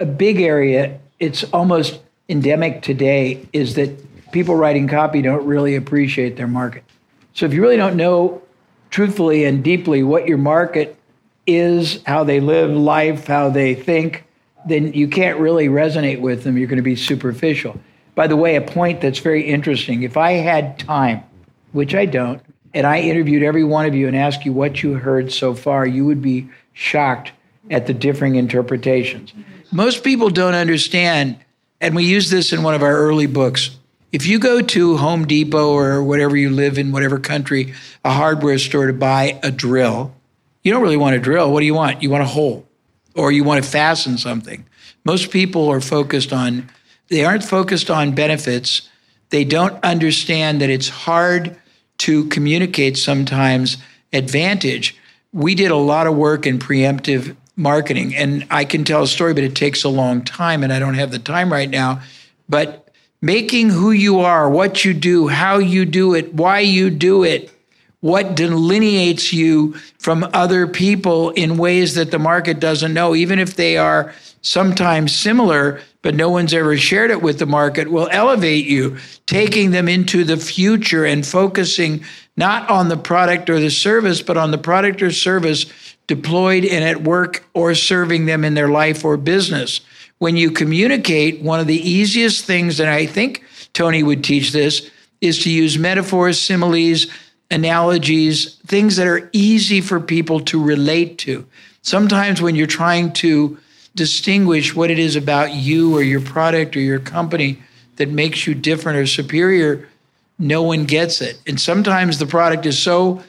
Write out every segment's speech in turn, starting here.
a big area, it's almost endemic today, is that people writing copy don't really appreciate their market. So if you really don't know truthfully and deeply what your market is, how they live life, how they think, then you can't really resonate with them. You're going to be superficial. By the way, a point that's very interesting if I had time, which I don't, and I interviewed every one of you and asked you what you heard so far, you would be shocked at the differing interpretations. Most people don't understand, and we use this in one of our early books. If you go to Home Depot or whatever you live in, whatever country, a hardware store to buy a drill, you don't really want a drill. What do you want? You want a hole or you want to fasten something. Most people are focused on, they aren't focused on benefits. They don't understand that it's hard to communicate sometimes advantage. We did a lot of work in preemptive marketing, and I can tell a story, but it takes a long time, and I don't have the time right now. But making who you are, what you do, how you do it, why you do it, what delineates you from other people in ways that the market doesn't know, even if they are sometimes similar, but no one's ever shared it with the market, will elevate you, taking them into the future and focusing not on the product or the service, but on the product or service deployed and at work or serving them in their life or business. When you communicate, one of the easiest things, and I think Tony would teach this, is to use metaphors, similes, analogies, things that are easy for people to relate to. Sometimes when you're trying to distinguish what it is about you or your product or your company that makes you different or superior, no one gets it. And sometimes the product is so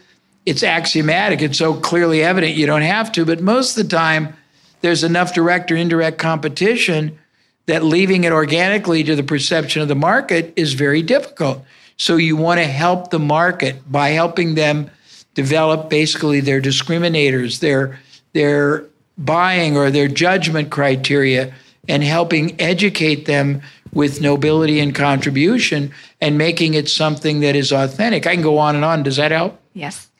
it's axiomatic, it's so clearly evident you don't have to, but most of the time there's enough direct or indirect competition that leaving it organically to the perception of the market is very difficult. So you want to help the market by helping them develop basically their discriminators, their their buying or their judgment criteria and helping educate them with nobility and contribution and making it something that is authentic. I can go on and on. Does that help? Yes.